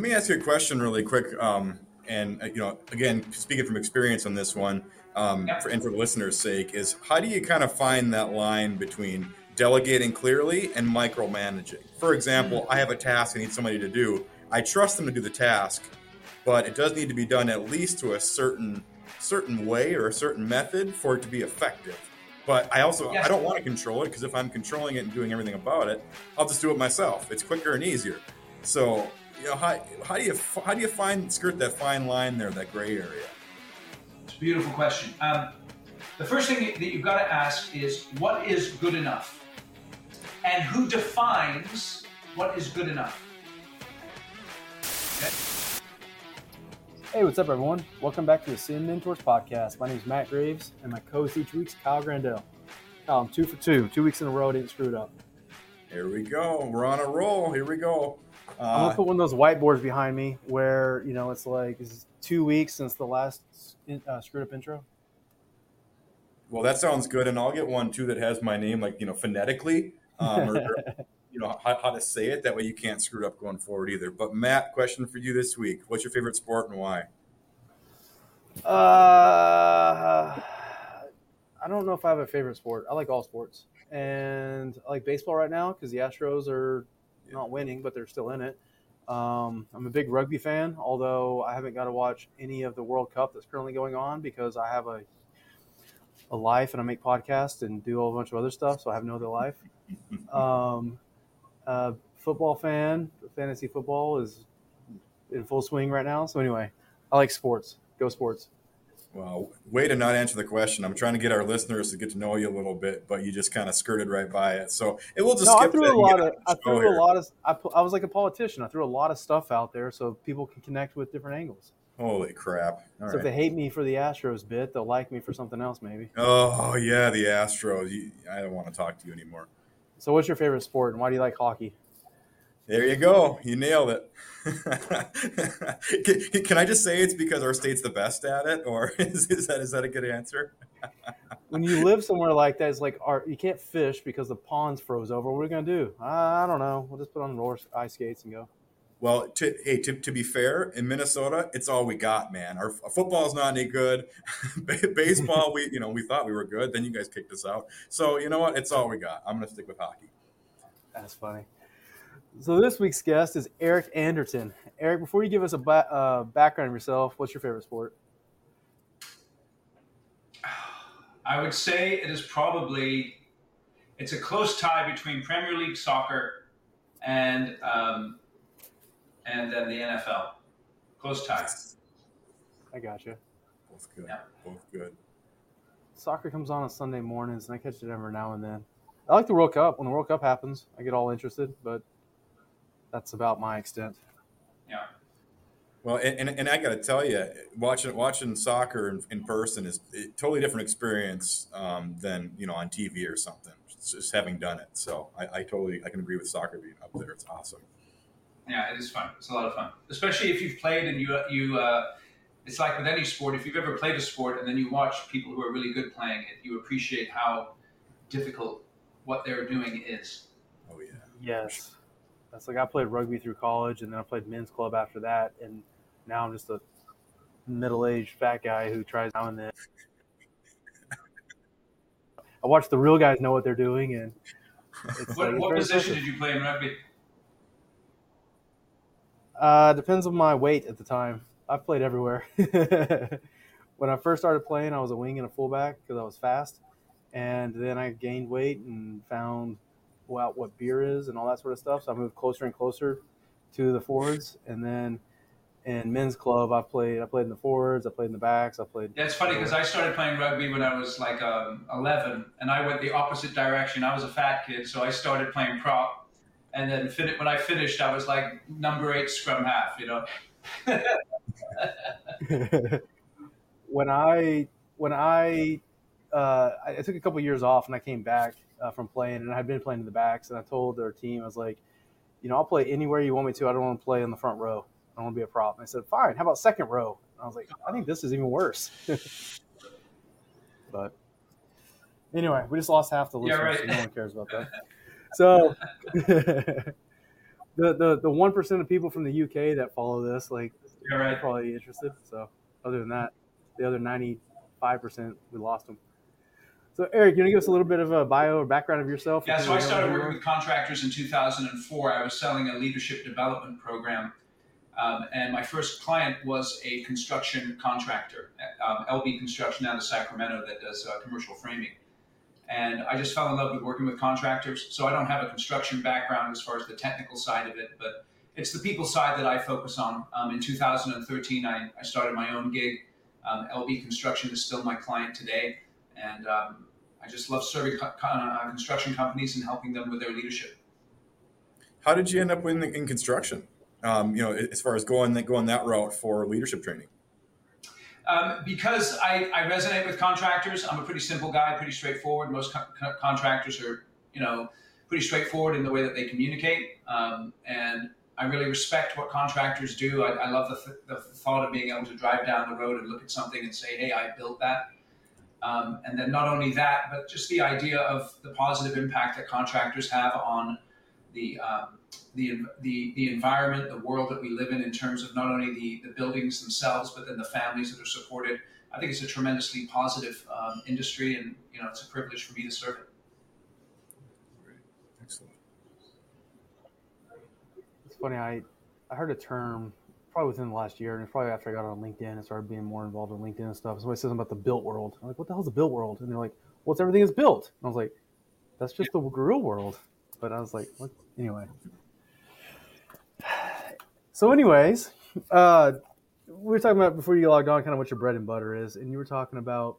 Let me ask you a question really quick. Um, and uh, you know, again, speaking from experience on this one, um, Yep. for, and for the listeners' sake, is how do you kind of find that line between delegating clearly and micromanaging? For example, I have a task I need somebody to do. I trust them to do the task, but it does need to be done at least to a certain certain way or a certain method for it to be effective. But I also. I don't want to control it because if I'm controlling it and doing everything about it, I'll just do it myself. It's quicker and easier. So you know how, how do you how do you find skirt that fine line there, that gray area? It's a beautiful question. Um, the first thing that you've got to ask is what is good enough? And who defines what is good enough? Hey, what's up, everyone? Welcome back to the CM Mentors podcast. My name is Matt Graves, and my co-host each week is Kyle Grandell. Kyle, I'm two for two. Two weeks in a row, I didn't screw it up. Here we go. We're on a roll. Here we go. I'm Uh, gonna put one of those whiteboards behind me where you know it's like is two weeks since the last uh, screwed up intro. well, that sounds good, and I'll get one too that has my name like you know phonetically, um, or, or, you know how, how to say it. That way you can't screw it up going forward either. But Matt, question for you this week: What's your favorite sport and why? Uh, I don't know if I have a favorite sport. I like all sports, and I like baseball right now because the Astros are not winning, but they're still in it. Um, I'm a big rugby fan, although I haven't got to watch any of the World Cup that's currently going on because I have a a life and I make podcasts and do a whole bunch of other stuff, so I have no other life. Um, uh, football fan, fantasy football is in full swing right now. So anyway, I like sports. Go sports. Well, way to not answer the question. I'm trying to get our listeners to get to know you a little bit, but you just kind of skirted right by it. So it will just No, I threw a lot of. I threw a lot of. I, I was like a politician. I threw a lot of stuff out there so people can connect with different angles. Holy crap! All so if they hate me for the Astros bit, they'll like me for something else, maybe. Oh yeah, the Astros. You, I don't want to talk to you anymore. So, what's your favorite sport, and why do you like hockey? There you go. You nailed it. can, can I just say it's because our state's the best at it, or is, is that is that a good answer? When you live somewhere like that, it's like art. You can't fish because the ponds froze over. What are we gonna do? I don't know. We'll just put on roller ice skates and go. Well, to, hey, to, to be fair, in Minnesota, it's all we got, man. Our, our football's not any good. Baseball, we you know we thought we were good, then you guys kicked us out. So you know what? It's all we got. I'm gonna stick with hockey. That's funny. So this week's guest is Eric Anderton. Eric, before you give us a ba- uh, background of yourself, what's your favorite sport? I would say it is probably it's a close tie between Premier League soccer and um, and then the NFL. Close tie. I got you. Both good. Yeah. Both good. Soccer comes on on Sunday mornings, and I catch it every now and then. I like the World Cup. When the World Cup happens, I get all interested, but that's about my extent. Yeah. Well, and, and, and I got to tell you, watching watching soccer in, in person is a totally different experience um, than you know on TV or something. Just, just having done it, so I, I totally I can agree with soccer being up there. It's awesome. Yeah, it is fun. It's a lot of fun, especially if you've played and you you. Uh, it's like with any sport. If you've ever played a sport and then you watch people who are really good playing it, you appreciate how difficult what they're doing is. Oh yeah. Yes, that's like I played rugby through college, and then I played men's club after that, and now I'm just a middle-aged fat guy who tries now and then. I watch the real guys know what they're doing, and What, like, what position did you play in rugby? Uh, depends on my weight at the time. I've played everywhere. when I first started playing, I was a wing and a fullback because I was fast, and then I gained weight and found out what beer is and all that sort of stuff. So I moved closer and closer to the forwards, and then in men's club, I played. I played in the forwards. I played in the backs. I played. Yeah, it's funny because I started playing rugby when I was like um, 11, and I went the opposite direction. I was a fat kid, so I started playing prop, and then fin- when I finished, I was like number eight scrum half. You know. when I when I uh, I I took a couple years off and I came back uh, from playing and I had been playing in the backs and I told their team I was like, you know, I'll play anywhere you want me to. I don't want to play in the front row. I don't want to be a prop. And they said, fine. How about second row? And I was like, I think this is even worse. but anyway, we just lost half the Yeah, listeners. right. so no one cares about that. So the the the one percent of people from the UK that follow this, like, You're right. are probably interested. So, other than that, the other ninety five percent, we lost them. So, Eric, you want to give us a little bit of a bio or background of yourself? Yeah, so I started know who you working with contractors in 2004. I was selling a leadership development program, um, and my first client was a construction contractor, um, LB Construction out of Sacramento that does uh, commercial framing. And I just fell in love with working with contractors. So I don't have a construction background as far as the technical side of it, but it's the people side that I focus on. Um, in 2013, I, I started my own gig. Um, LB Construction is still my client today, and um, I just love serving uh, construction companies and helping them with their leadership. How did you end up in, in construction? Um, you know, as far as going going that route for leadership training. Um, because I, I resonate with contractors. I'm a pretty simple guy, pretty straightforward. Most co- co- contractors are, you know, pretty straightforward in the way that they communicate. Um, and I really respect what contractors do. I, I love the, th- the thought of being able to drive down the road and look at something and say, hey, I built that. Um, and then not only that, but just the idea of the positive impact that contractors have on the um, the, the the environment, the world that we live in, in terms of not only the, the buildings themselves, but then the families that are supported. I think it's a tremendously positive um, industry, and you know it's a privilege for me to serve it. Excellent. It's funny. I I heard a term probably within the last year, and it's probably after I got on LinkedIn and started being more involved in LinkedIn and stuff. Somebody says something about the built world. I'm like, what the hell's the built world? And they're like, well, it's everything is built. And I was like, that's just the real world. But I was like, what? Anyway. So, anyways, uh, we were talking about before you logged on, kind of what your bread and butter is, and you were talking about,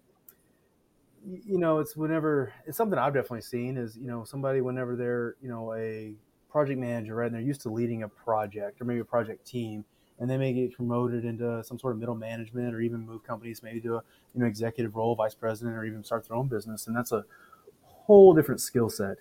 you know, it's whenever it's something I've definitely seen is you know somebody whenever they're you know a project manager, right, and they're used to leading a project or maybe a project team, and they may get promoted into some sort of middle management or even move companies maybe to a you know executive role, vice president, or even start their own business, and that's a whole different skill set.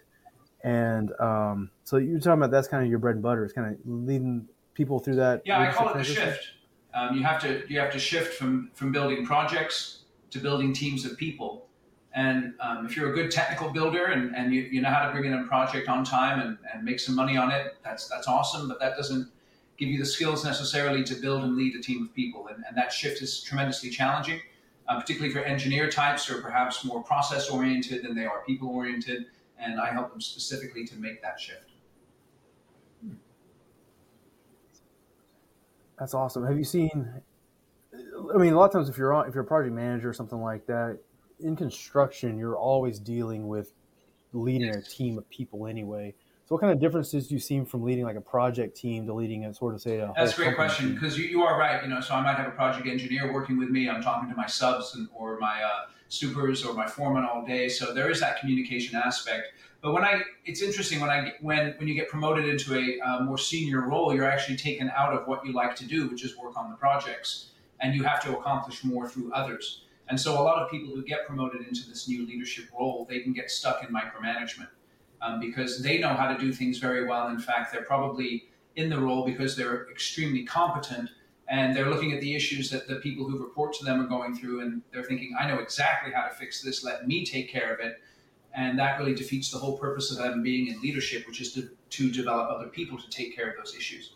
And um, so you're talking about that's kind of your bread and butter is kind of leading people through that. Yeah, I call it the shift. Um, you have to you have to shift from from building projects to building teams of people. And um, if you're a good technical builder and, and you, you know how to bring in a project on time and, and make some money on it, that's that's awesome. But that doesn't give you the skills necessarily to build and lead a team of people. And, and that shift is tremendously challenging, uh, particularly for engineer types who are perhaps more process oriented than they are people oriented. And I help them specifically to make that shift. That's awesome. Have you seen? I mean, a lot of times if you're on, if you're a project manager or something like that, in construction, you're always dealing with leading a team of people anyway. So, what kind of differences do you see from leading like a project team to leading a sort of say a That's a great question because you, you are right. You know, so I might have a project engineer working with me. I'm talking to my subs and, or my uh, supers or my foreman all day. So there is that communication aspect. But when I, it's interesting when I when when you get promoted into a uh, more senior role, you're actually taken out of what you like to do, which is work on the projects, and you have to accomplish more through others. And so a lot of people who get promoted into this new leadership role, they can get stuck in micromanagement um, because they know how to do things very well. In fact, they're probably in the role because they're extremely competent and they're looking at the issues that the people who report to them are going through and they're thinking, I know exactly how to fix this, let me take care of it. And that really defeats the whole purpose of them being in leadership, which is to, to develop other people to take care of those issues.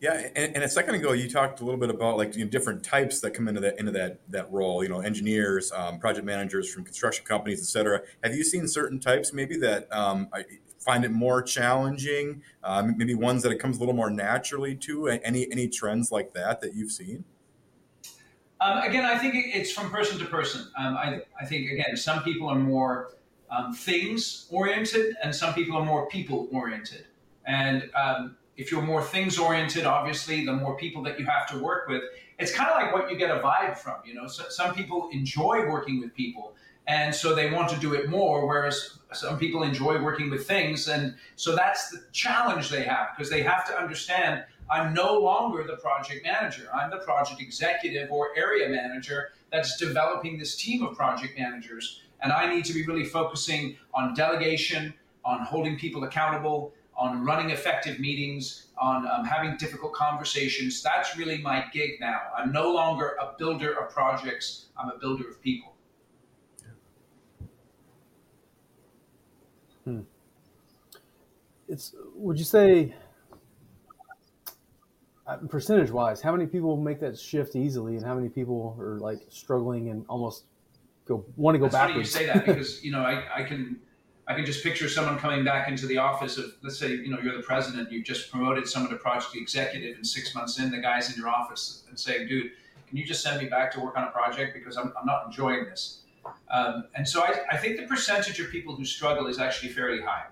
Yeah, and, and a second ago you talked a little bit about like you know, different types that come into that into that that role. You know, engineers, um, project managers from construction companies, et cetera. Have you seen certain types maybe that um, find it more challenging? Um, maybe ones that it comes a little more naturally to. Any any trends like that that you've seen? Um, again, I think it's from person to person. Um, I, I think, again, some people are more um, things oriented and some people are more people oriented. And um, if you're more things oriented, obviously, the more people that you have to work with, it's kind of like what you get a vibe from. You know, so, some people enjoy working with people, and so they want to do it more, whereas some people enjoy working with things. And so that's the challenge they have because they have to understand I'm no longer the project manager. I'm the project executive or area manager that's developing this team of project managers. And I need to be really focusing on delegation, on holding people accountable, on running effective meetings, on um, having difficult conversations. That's really my gig now. I'm no longer a builder of projects, I'm a builder of people. it's would you say uh, percentage wise, how many people make that shift easily, and how many people are like struggling and almost go want to go It's backwards? funny you say that because you know I, I can I can just picture someone coming back into the office of let's say you know you're the president, you've just promoted someone to project executive, and six months in, the guy's in your office and saying, "Dude, can you just send me back to work on a project because I'm, I'm not enjoying this." Um, and so I, I think the percentage of people who struggle is actually fairly high.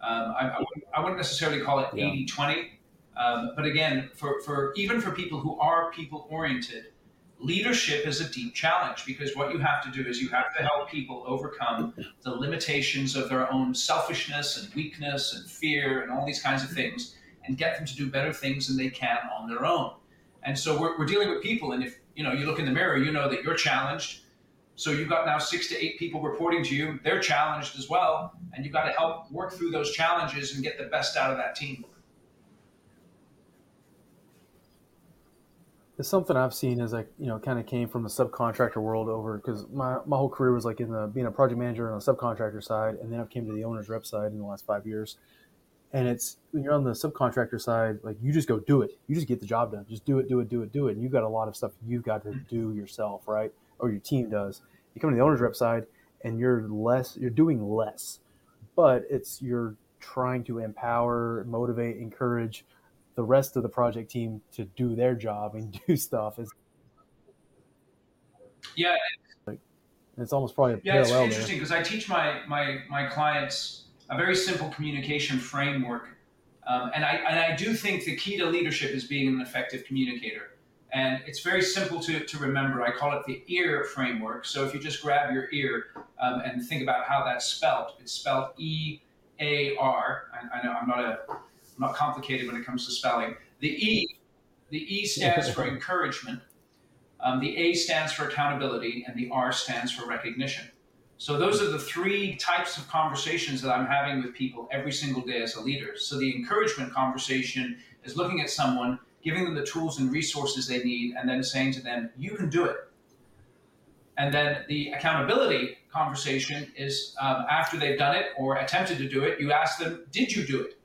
Um, I, I, wouldn't, I wouldn't necessarily call it Yeah. 80 20. Um, but again, for, for even for people who are people oriented, leadership is a deep challenge because what you have to do is you have to help people overcome the limitations of their own selfishness and weakness and fear and all these kinds of things and get them to do better things than they can on their own. And so we're, we're dealing with people. And if you know you look in the mirror, you know that you're challenged. So you've got now six to eight people reporting to you. They're challenged as well, and you've got to help work through those challenges and get the best out of that team. It's something I've seen as I, you know, kind of came from the subcontractor world over because my, my whole career was like in the being a project manager on the subcontractor side, and then I've came to the owner's rep side in the last five years. And it's when you're on the subcontractor side, like you just go do it. You just get the job done. Just do it, do it, do it, do it. And you've got a lot of stuff you've got to do yourself, right? Or your team does. You come to the owner's rep side, and you're less. You're doing less, but it's you're trying to empower, motivate, encourage the rest of the project team to do their job and do stuff. It's, Yeah, it's almost probably a Yeah, it's interesting because I teach my, my my clients a very simple communication framework, um, and I and I do think the key to leadership is being an effective communicator. And it's very simple to, to remember. I call it the EAR framework. So if you just grab your ear um, and think about how that's spelled, it's spelled E A R. I, I know I'm not a I'm not complicated when it comes to spelling. The E the E stands for encouragement. Um, the A stands for accountability, and the R stands for recognition. So those are the three types of conversations that I'm having with people every single day as a leader. So the encouragement conversation is looking at someone, giving them the tools and resources they need, and then saying to them, "You can do it." And then the accountability conversation is um, after they've done it or attempted to do it, you ask them, "Did you do it?"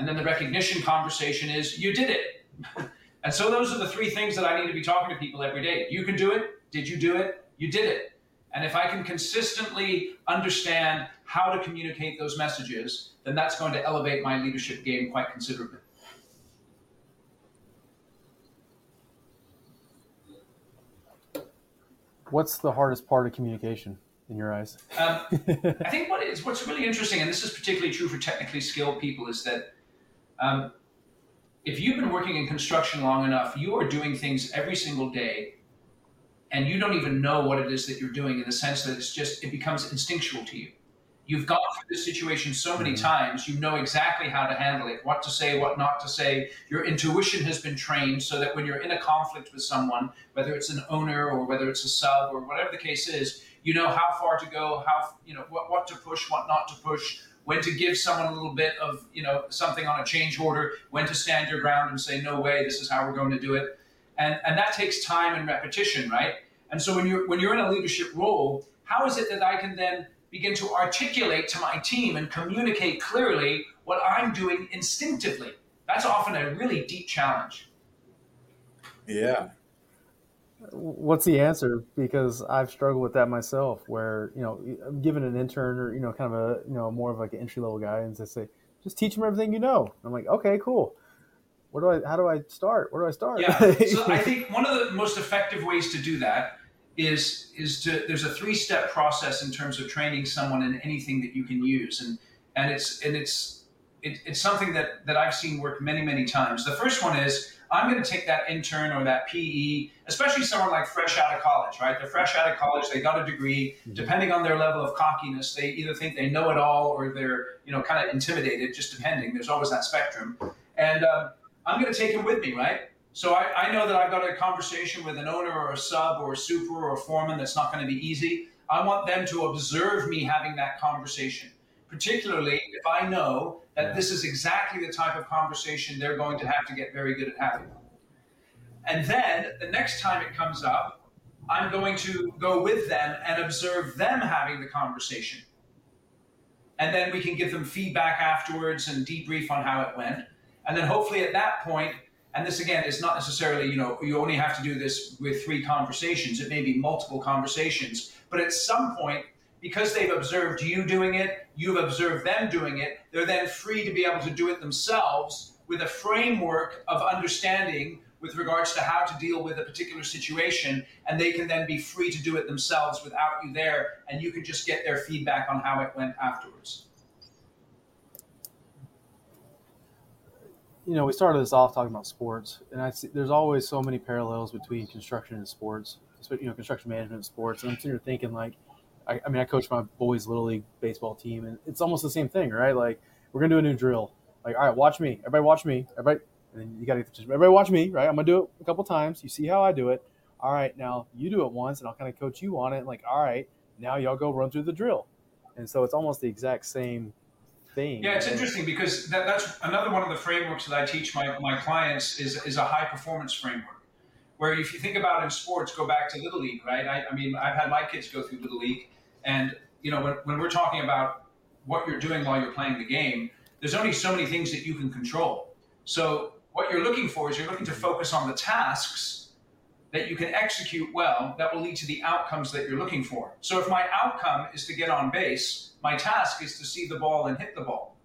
And then the recognition conversation is, "You did it." and so those are the three things that I need to be talking to people every day. You can do it. Did you do it? You did it. And if I can consistently understand how to communicate those messages, then that's going to elevate my leadership game quite considerably. What's the hardest part of communication in your eyes? Um, I think what is what's really interesting, and this is particularly true for technically skilled people, is that um, if you've been working in construction long enough, you are doing things every single day, and you don't even know what it is that you're doing in the sense that it's just it becomes instinctual to you. You've gone through this situation so many times, you know exactly how to handle it, what to say, what not to say. Your intuition has been trained so that when you're in a conflict with someone, whether it's an owner or whether it's a sub or whatever the case is, you know how far to go, how you know what, what to push, what not to push, when to give someone a little bit of you know something on a change order, when to stand your ground and say no way, this is how we're going to do it, and and that takes time and repetition, right? And so when you're when you're in a leadership role, how is it that I can then begin to articulate to my team and communicate clearly what I'm doing instinctively? That's often a really deep challenge. Yeah. What's the answer? Because I've struggled with that myself. Where you know, I'm given an intern or you know, kind of a you know, more of like an entry level guy, and they say, just teach them everything you know. I'm like, okay, cool. Where do I? How do I start? Where do I start? Yeah. So I think one of the most effective ways to do that is is to there's a three step process in terms of training someone in anything that you can use, and and it's and it's it, it's something that that I've seen work many many times. The first one is I'm going to take that intern or that PE, especially someone like fresh out of college, right? They're fresh out of college, they got a degree. Depending on their level of cockiness, they either think they know it all or they're you know kind of intimidated. Just depending. There's always that spectrum, and um, I'm going to take him with me, right? So I, I know that I've got a conversation with an owner or a sub or a super or a foreman that's not going to be easy. I want them to observe me having that conversation, particularly if I know that this is exactly the type of conversation they're going to have to get very good at having. And then the next time it comes up, I'm going to go with them and observe them having the conversation. and then we can give them feedback afterwards and debrief on how it went. And then hopefully at that point, and this again is not necessarily, you know, you only have to do this with three conversations. It may be multiple conversations, but at some point, because they've observed you doing it, you've observed them doing it, they're then free to be able to do it themselves with a framework of understanding with regards to how to deal with a particular situation, and they can then be free to do it themselves without you there, and you can just get their feedback on how it went afterwards. You know, we started this off talking about sports, and I see there's always so many parallels between construction and sports, you know, construction management and sports. And I'm sitting here thinking, like, I, I mean, I coach my boys' little league baseball team, and it's almost the same thing, right? Like, we're gonna do a new drill. Like, all right, watch me, everybody, watch me, everybody and then you got to everybody watch me, right? I'm gonna do it a couple times. You see how I do it. All right, now you do it once, and I'll kind of coach you on it. Like, all right, now y'all go run through the drill. And so it's almost the exact same thing. Yeah, it's interesting because that, that's another one of the frameworks that I teach my, my clients is, is a high performance framework. Where if you think about in sports, go back to Little League, right? I, I mean, I've had my kids go through Little League, and you know, when, when we're talking about what you're doing while you're playing the game, there's only so many things that you can control. So what you're looking for is you're looking to focus on the tasks that you can execute well that will lead to the outcomes that you're looking for. So if my outcome is to get on base, my task is to see the ball and hit the ball.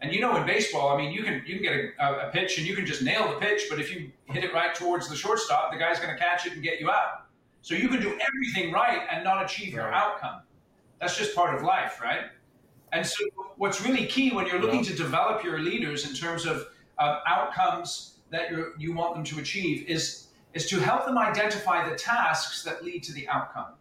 And you know, in baseball, I mean, you can you can get a, a pitch and you can just nail the pitch, but if you hit it right towards the shortstop, the guy's going to catch it and get you out. So you can do everything right and not achieve your outcome. That's just part of life, right? And so, what's really key when you're looking to develop your leaders in terms of uh, outcomes that you you want them to achieve is is to help them identify the tasks that lead to the outcome.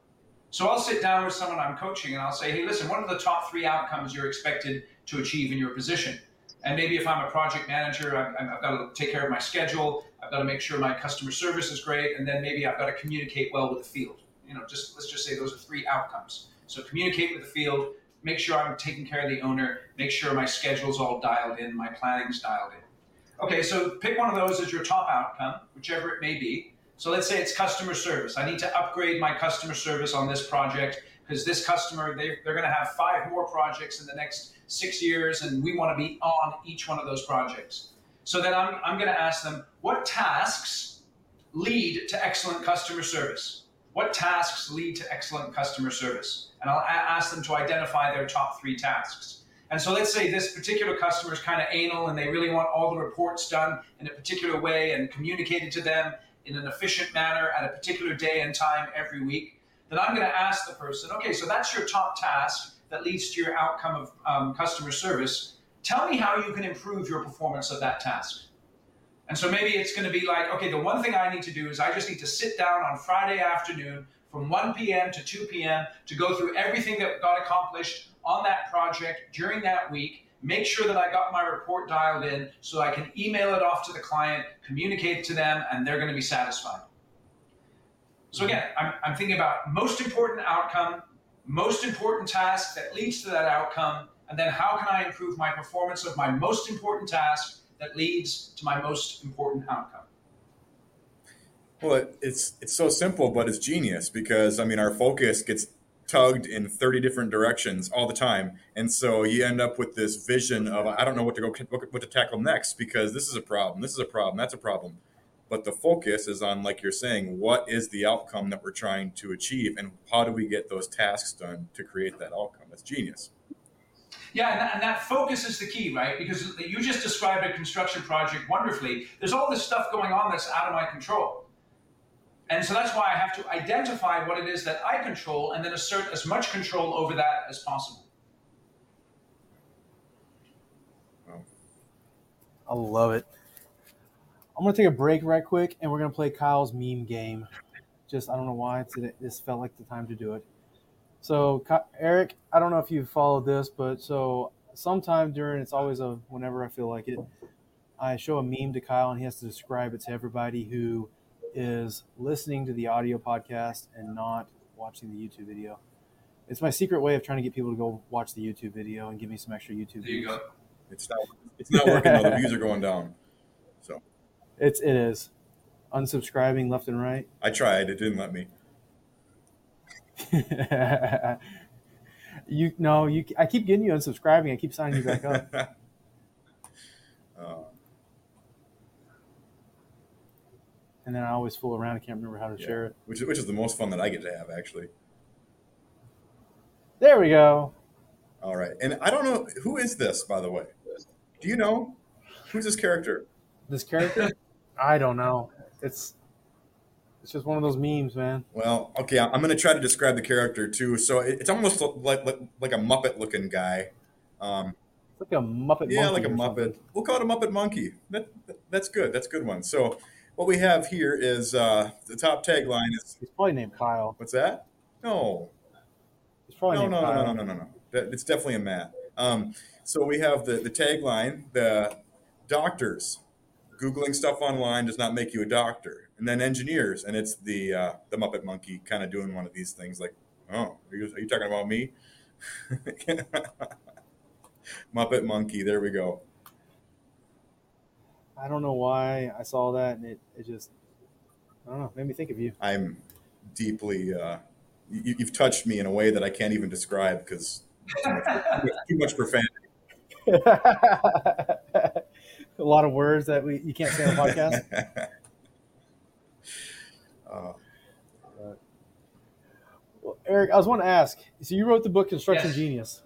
So I'll sit down with someone I'm coaching and I'll say, hey, listen, what are the top three outcomes you're expected to achieve in your position? And maybe if I'm a project manager, I've, I've, got to take care of my schedule. I've got to make sure my customer service is great, and then maybe I've got to communicate well with the field. You know, just let's just say those are three outcomes. So communicate with the field, make sure I'm taking care of the owner, make sure my schedule's all dialed in, my planning's dialed in. Okay, so pick one of those as your top outcome, whichever it may be. So let's say it's customer service. I need to upgrade my customer service on this project because this customer, they, they're going to have five more projects in the next six years, and we want to be on each one of those projects. So then I'm, I'm going to ask them, what tasks lead to excellent customer service? What tasks lead to excellent customer service? And I'll a- ask them to identify their top three tasks. And so let's say this particular customer is kind of anal and they really want all the reports done in a particular way and communicated to them in an efficient manner at a particular day and time every week. Then I'm going to ask the person, okay, so that's your top task that leads to your outcome of um, customer service. Tell me how you can improve your performance of that task. And so maybe it's going to be like, okay, the one thing I need to do is I just need to sit down on Friday afternoon from 1 p.m. to 2 p.m. to go through everything that got accomplished on that project during that week, make sure that I got my report dialed in so I can email it off to the client, communicate to them, and they're going to be satisfied. So again, I'm, I'm thinking about most important outcome, most important task that leads to that outcome, and then how can I improve my performance of my most important task that leads to my most important outcome? Well, it, it's it's so simple, but it's genius because I mean our focus gets tugged in 30 different directions all the time. And so you end up with this vision of i don't know what to go what to tackle next because this is a problem this is a problem that's a problem. But the focus is on like you're saying what is the outcome that we're trying to achieve and how do we get those tasks done to create that outcome? That's genius yeah, and that, and that, focus is the key, right? Because you just described a construction project wonderfully. There's all this stuff going on that's out of my control. And so that's why I have to identify what it is that I control and then assert as much control over that as possible. I love it. I'm to take a break right quick and we're to play Kyle's meme game. Just, I don't know why today, this felt like the time to do it. So, Eric, I don't know if you've followed this, but so sometime during, it's always a whenever I feel like it, I show a meme to Kyle and he has to describe it to everybody who is listening to the audio podcast and not watching the YouTube video. It's my secret way of trying to get people to go watch the YouTube video and give me some extra YouTube. There you views. go. It's not. It's not working. though. The views are going down. So it's it is unsubscribing left and right. I tried. It didn't let me. You no, you. I keep getting you unsubscribing. I keep signing you back up. uh, and then I always fool around. I can't remember how to Yeah. share it. which is which is the most fun that I get to have actually. There we go. All right, and I don't know who is this by the way. Do you know who's this character? This character, I don't know. It's it's just one of those memes, man. Well, okay, I'm going to try to describe the character too. So it's almost like like, like a Muppet looking guy. Um, like a Muppet. yeah, like a Muppet. something. We'll call it a Muppet monkey. That, that- that's good. That's a good one. So what we have here is uh, the top tagline is He's probably named Kyle. what's that? No, He's probably no, named no, no, Kyle. no, no, no, no. That, it's definitely a Matt. Um, so we have the, the tagline, the doctors, Googling stuff online does not make you a doctor. And then engineers, and it's the uh, the Muppet Monkey kind of doing one of these things like, oh, are you, are you talking about me? Muppet Monkey, there we go. I don't know why I saw that, and it, it just I don't know made me think of you. I'm deeply, uh, you, you've touched me in a way that I can't even describe because too too much profanity. a lot of words that we you can't say on a podcast. uh, Well, Eric, I was wanting to ask. So you wrote the book Construction Yes. Genius.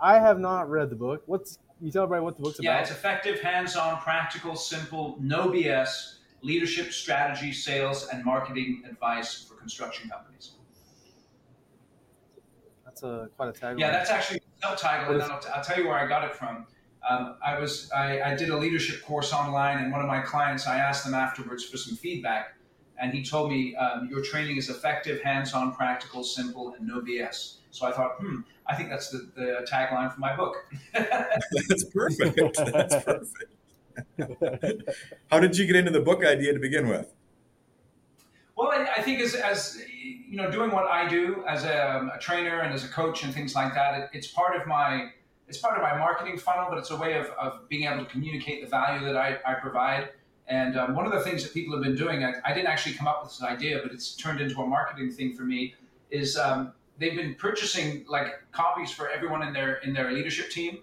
I have not read the book. What's you tell everybody what the book's Yeah, about? Yeah, it's effective, hands-on, practical, simple, no BS leadership, strategy, sales, and marketing advice for construction companies. That's a quite a tagline. Yeah, that's actually the subtitle, and I'll, t- I'll tell you where I got it from. Um, I was I, I did a leadership course online, and one of my clients, I asked them afterwards for some feedback, and he told me um, your training is effective, hands-on, practical, simple, and no BS. So I thought, hmm, I think that's the, the tagline for my book. That's perfect. That's perfect. How did you get into the book idea to begin with? Well, I, I think as, as you know, doing what I do as a, a trainer and as a coach and things like that, it, it's part of my it's part of my marketing funnel, but it's a way of, of being able to communicate the value that I, I provide. And um, one of the things that people have been doing, I, I didn't actually come up with this idea, but it's turned into a marketing thing for me, is um, they've been purchasing like copies for everyone in their in their leadership team,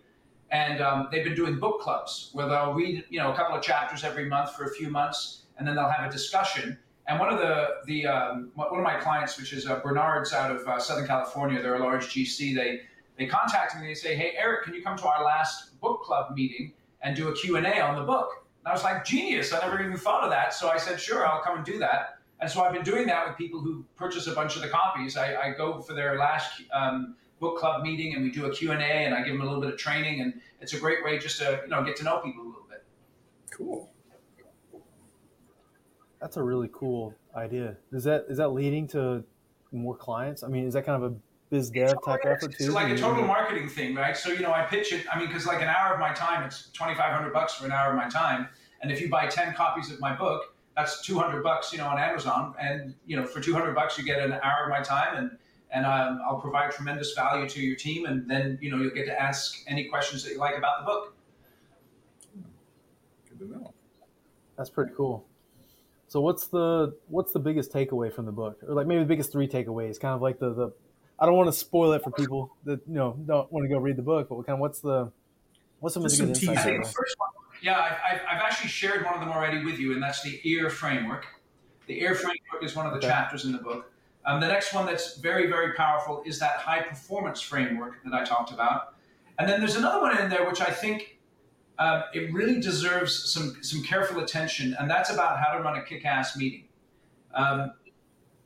and um, they've been doing book clubs where they'll read you know a couple of chapters every month for a few months, and then they'll have a discussion. And one of the the um, one of my clients, which is uh, Bernards out of uh, Southern California, they're a large GC. They they contact me. And they say, "Hey, Eric, can you come to our last book club meeting and do a Q and A on the book?" And I was like, "Genius! I never even thought of that." So I said, "Sure, I'll come and do that." And so I've been doing that with people who purchase a bunch of the copies. I, I go for their last um, book club meeting, and we do a Q and A, and I give them a little bit of training, and it's a great way just to you know get to know people a little bit. Cool. That's a really cool idea. Is that is that leading to more clients? I mean, is that kind of a biz dev type effort too? It's like a total marketing thing, right? So you know, I pitch it. I mean, because like an hour of my time, it's twenty five hundred bucks for an hour of my time, and if you buy ten copies of my book, that's two hundred bucks, you know, on Amazon, and you know, for two hundred bucks, you get an hour of my time, and and um, I'll provide tremendous value to your team, and then you know, you'll get to ask any questions that you like about the book. Good to know. That's pretty cool. So what's the what's the biggest takeaway from the book, or like maybe the biggest three takeaways? Kind of like the the. I don't want to spoil it for people that you know don't want to go read the book, but what kind of what's the what's some of the Just good insights? I think there? the first one, yeah, I- I've, I've actually shared one of them already with you, and that's the EAR framework. The EAR framework is one of the Okay. chapters in the book. Um, the next one that's very, very powerful is that high performance framework that I talked about. And then there's another one in there which I think um, it really deserves some, some careful attention, and that's about how to run a kick ass meeting. Um,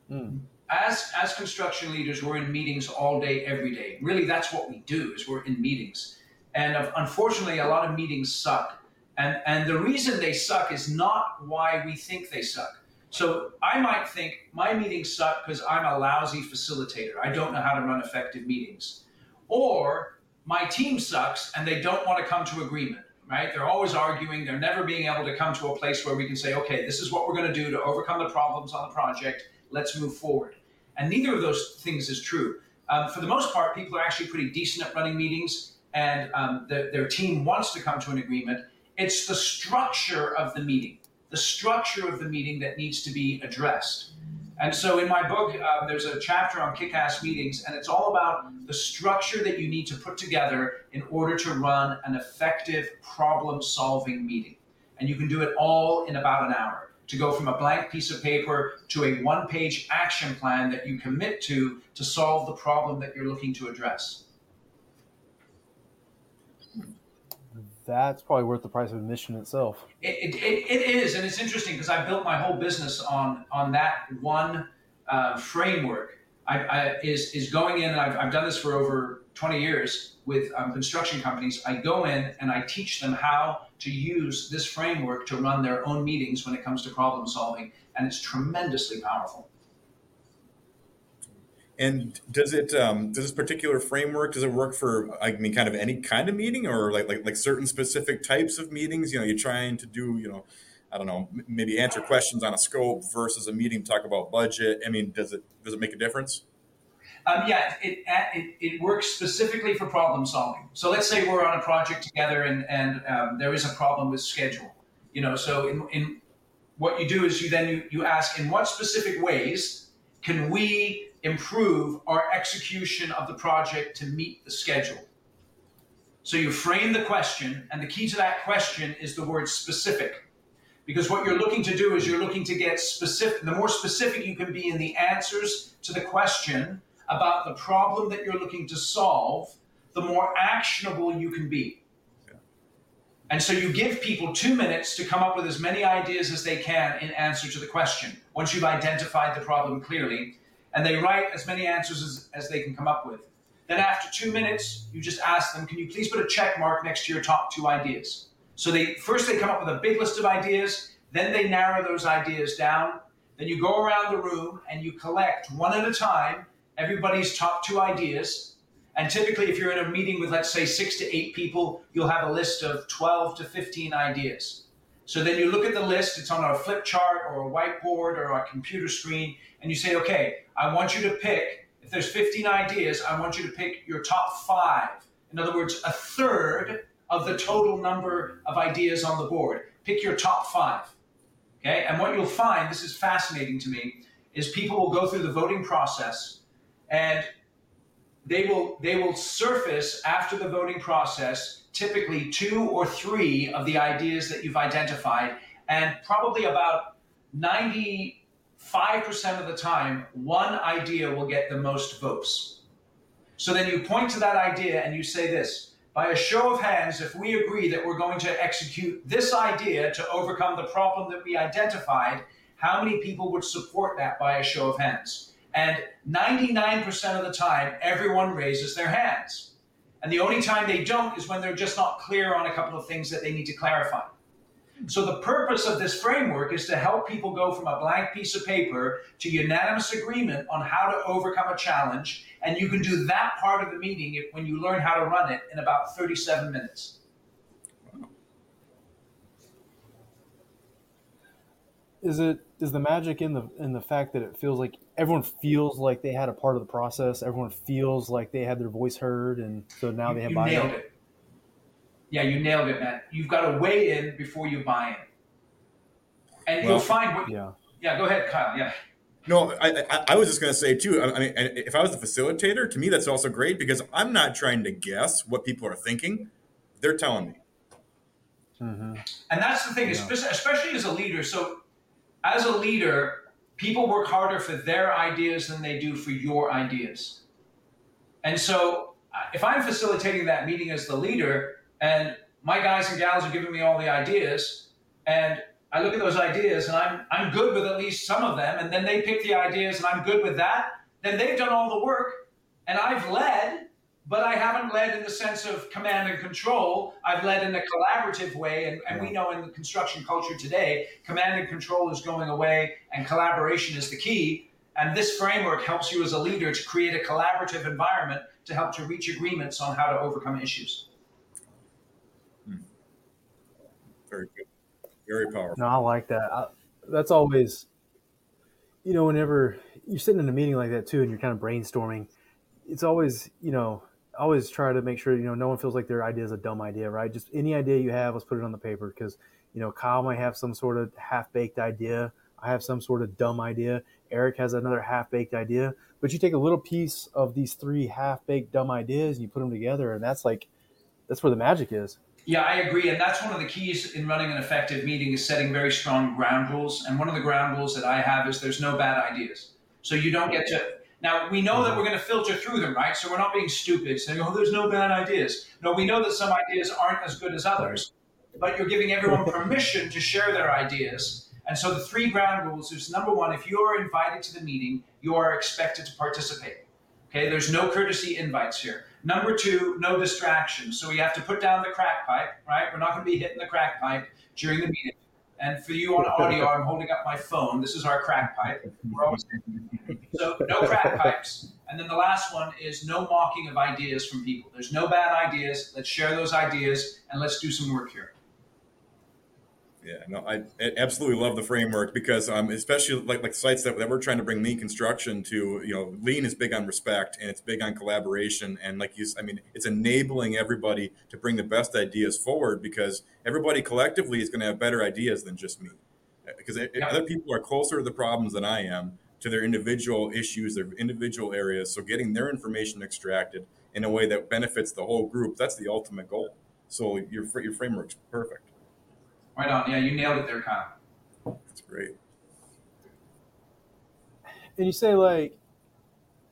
Hmm. As, as construction leaders, we're in meetings all day, every day. Really, that's what we do is we're in meetings. And uh, unfortunately, a lot of meetings suck. And, and the reason they suck is not why we think they suck. So I might think my meetings suck because I'm a lousy facilitator. I don't know how to run effective meetings. Or my team sucks and they don't want to come to agreement, right? They're always arguing. They're never being able to come to a place where we can say, okay, this is what we're going to do to overcome the problems on the project. Let's move forward. And neither of those things is true. Um, for the most part, people are actually pretty decent at running meetings and um, the, their team wants to come to an agreement. It's the structure of the meeting, the structure of the meeting that needs to be addressed. And so in my book, uh, there's a chapter on kick ass meetings, and it's all about the structure that you need to put together in order to run an effective problem solving meeting. And you can do it all in about an hour to go from a blank piece of paper to a one page action plan that you commit to to solve the problem that you're looking to address. That's probably worth the price of admission itself. It, it, it is, and it's interesting because I built my whole business on on that one uh, framework. I, I, is is going in, and I've, I've done this for over 20 years with um, construction companies. I go in and I teach them how to use this framework to run their own meetings when it comes to problem solving, and it's tremendously powerful. And does it um, does this particular framework does it work for I mean kind of any kind of meeting or like like like certain specific types of meetings? You know, you're trying to do you know I don't know maybe answer questions on a scope versus a meeting talk about budget. I mean, does it does it make a difference? Um, yeah, it, it, it works specifically for problem solving. So let's say we're on a project together and, and um, there is a problem with schedule. You know, so in, in what you do is you then you, you ask in what specific ways can we improve our execution of the project to meet the schedule. So you frame the question, and the key to that question is the word specific. Because what you're looking to do is you're looking to get specific, the more specific you can be in the answers to the question about the problem that you're looking to solve, the more actionable you can be. And so you give people two minutes to come up with as many ideas as they can in answer to the question once you've identified the problem clearly and they write as many answers as, as they can come up with. Then after two minutes, you just ask them, can you please put a check mark next to your top two ideas? So they first they come up with a big list of ideas, then they narrow those ideas down. Then you go around the room and you collect one at a time everybody's top two ideas. And typically, if you're in a meeting with, let's say, six to eight people, you'll have a list of 12 to 15 ideas. So then you look at the list, it's on a flip chart or a whiteboard or a computer screen, and you say, okay, I want you to pick, if there's 15 ideas, I want you to pick your top five. In other words, a third of the total number of ideas on the board. Pick your top five. Okay, and what you'll find, this is fascinating to me, is people will go through the voting process and they will they will surface after the voting process typically two or three of the ideas that you've identified. And probably about 95% of the time one idea will get the most votes. So then you point to that idea and you say this by a show of hands if we agree that we're going to execute this idea to overcome the problem that we identified how many people would support that by a show of hands and 99% of the time, everyone raises their hands. And the only time they don't is when they're just not clear on a couple of things that they need to clarify. So, the purpose of this framework is to help people go from a blank piece of paper to unanimous agreement on how to overcome a challenge. And you can do that part of the meeting when you learn how to run it in about 37 minutes. Is it is the magic in the in the fact that it feels like everyone feels like they had a part of the process. Everyone feels like they had their voice heard, and so now you, they have. You nailed it. Yeah, you nailed it, man. You've got to weigh in before you buy in, and well, you'll find what. Yeah. Yeah. Go ahead, Kyle. Yeah. No, I, I, I was just going to say too. I mean, if I was the facilitator, to me that's also great because I'm not trying to guess what people are thinking; they're telling me. Mm-hmm. And that's the thing, yeah. especially as a leader. So, as a leader, people work harder for their ideas than they do for your ideas. And so uh, if I'm facilitating that meeting as the leader and my guys and gals are giving me all the ideas and I look at those ideas and I'm I'm good with at least some of them and then they pick the ideas and I'm good with that, then they've done all the work and I've led but I haven't led in the sense of command and control. I've led in a collaborative way. And, and, we know in the construction culture today, command and control is going away and collaboration is the key. And this framework helps you as a leader to create a collaborative environment to help to reach agreements on how to overcome issues. Hmm. Very good. Very powerful. No, I like that. I, that's always, you know, whenever you're sitting in a meeting like that too, and you're kind of brainstorming, it's always, you know, always try to make sure you know no one feels like their idea is a dumb idea, right? Just any idea you have, let's put it on the paper because you know Kyle might have some sort of half baked idea. I have some sort of dumb idea. Eric has another half baked idea. But you take a little piece of these three half baked dumb ideas and you put them together, and that's like, that's where the magic is. Yeah, I agree. And that's one of the keys in running an effective meeting is setting very strong ground rules. And one of the ground rules that I have is there's no bad ideas. So you don't get to. Now, we know that mm-hmm. we're going to filter through them, right? So we're not being stupid saying, oh, there's no bad ideas. No, we know that some ideas aren't as good as others, but you're giving everyone mm-hmm. permission to share their ideas. And so the three ground rules is number one, if you are invited to the meeting, you are expected to participate. Okay, there's no courtesy invites here. Number two, no distractions. So we have to put down the crack pipe, right? We're not going to be hitting the crack pipe during the meeting. And for you on audio, I'm holding up my phone. This is our crack pipe. So no crack pipes. And then the last one is no mocking of ideas from people. There's no bad ideas. Let's share those ideas and let's do some work here. Yeah, no, I, I absolutely love the framework because, um, especially like like sites that, that we're trying to bring lean construction to. You know, lean is big on respect and it's big on collaboration, and like you, I mean, it's enabling everybody to bring the best ideas forward because everybody collectively is going to have better ideas than just me. Because yeah. other people are closer to the problems than I am, to their individual issues, their individual areas. So getting their information extracted in a way that benefits the whole group, that's the ultimate goal. So your your framework's perfect. Right on. Yeah, you nailed it there, Kyle. That's great. And you say like,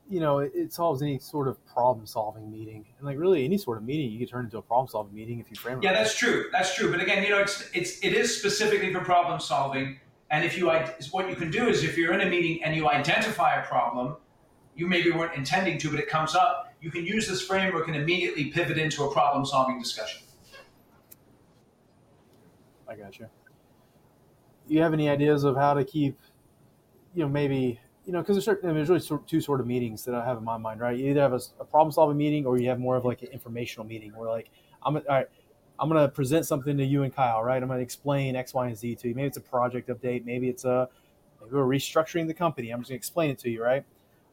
you know, it, it solves any sort of problem-solving meeting, and like really any sort of meeting you can turn into a problem-solving meeting if you frame it. Yeah, that's true. That's true. But again, you know, it's it's it is specifically for problem-solving. And if you what you can do is if you're in a meeting and you identify a problem, you maybe weren't intending to, but it comes up, you can use this framework and immediately pivot into a problem-solving discussion. I got you. You have any ideas of how to keep, you know, maybe you know, because there's, certain, there's really two sort of meetings that I have in my mind, right? You either have a, a problem-solving meeting, or you have more of like an informational meeting, where like I'm all right. I'm going to present something to you and Kyle, right? I'm going to explain X, Y, and Z to you. Maybe it's a project update. Maybe it's a maybe we're restructuring the company. I'm just going to explain it to you, right?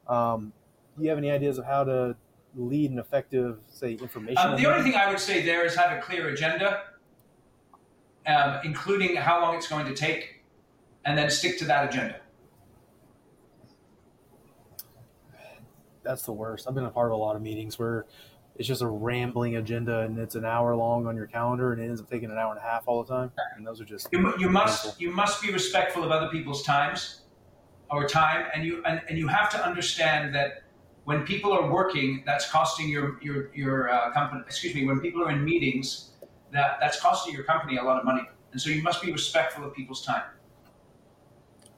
Um, do you have any ideas of how to lead an effective, say, information? Um, the only thing I would say there is have a clear agenda um, including how long it's going to take, and then stick to that agenda. That's the worst. I've been a part of a lot of meetings where it's just a rambling agenda and it's an hour long on your calendar and it ends up taking an hour and a half all the time. And those are just you, you must you must be respectful of other people's times or time, and you and, and you have to understand that when people are working, that's costing your your your uh, company. Excuse me. When people are in meetings, that that's costing your company a lot of money. And so you must be respectful of people's time.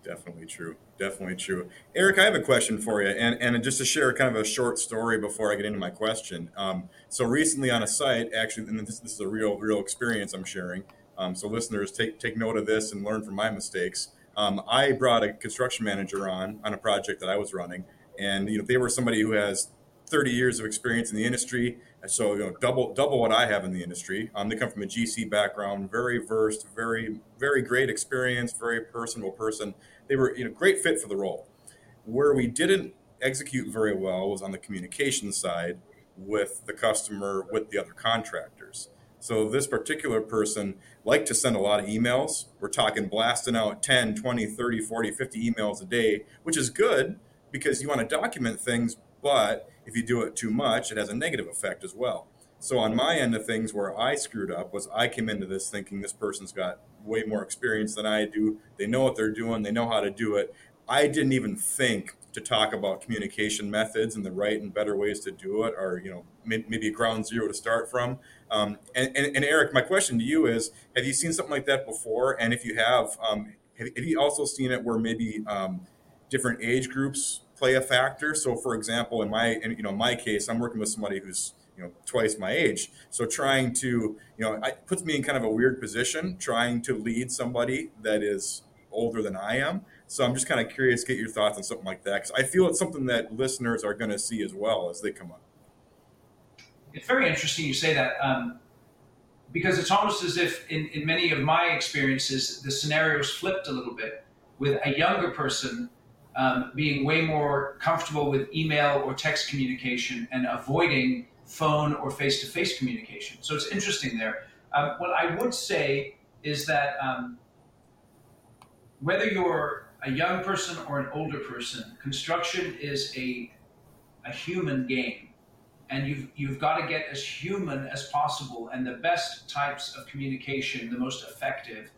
Definitely true. Definitely true. Eric, I have a question for you, and, and just to share kind of a short story before I get into my question. Um, so recently on a site, actually, and this, this is a real, real experience I'm sharing. Um, so listeners, take take note of this and learn from my mistakes. Um, I brought a construction manager on on a project that I was running, and you know they were somebody who has 30 years of experience in the industry. So you know, double double what I have in the industry. Um, they come from a GC background, very versed, very very great experience, very personable person. They were you know great fit for the role. Where we didn't execute very well was on the communication side with the customer, with the other contractors. So this particular person liked to send a lot of emails. We're talking blasting out 10, 20, 30, 40, 50 emails a day, which is good because you want to document things, but if you do it too much, it has a negative effect as well. So on my end of things, where I screwed up was I came into this thinking this person's got way more experience than I do. They know what they're doing. They know how to do it. I didn't even think to talk about communication methods and the right and better ways to do it, or you know maybe ground zero to start from. Um, and, and, and, Eric, my question to you is: Have you seen something like that before? And if you have, um, have, you also seen it where maybe um, different age groups play a factor. So, for example, in my in, you know my case, I'm working with somebody who's you know twice my age. So, trying to you know it puts me in kind of a weird position, trying to lead somebody that is older than I am. So, I'm just kind of curious, get your thoughts on something like that because I feel it's something that listeners are going to see as well as they come up. It's very interesting you say that. Um, because it's almost as if in, in many of my experiences the scenarios flipped a little bit with a younger person um, being way more comfortable with email or text communication and avoiding phone or face to face communication. So it's interesting there. Um, what I would say is that um, whether you're a young person or an older person, construction is a a human game, and you've you've got to get as human as possible. And the best types of communication, the most effective,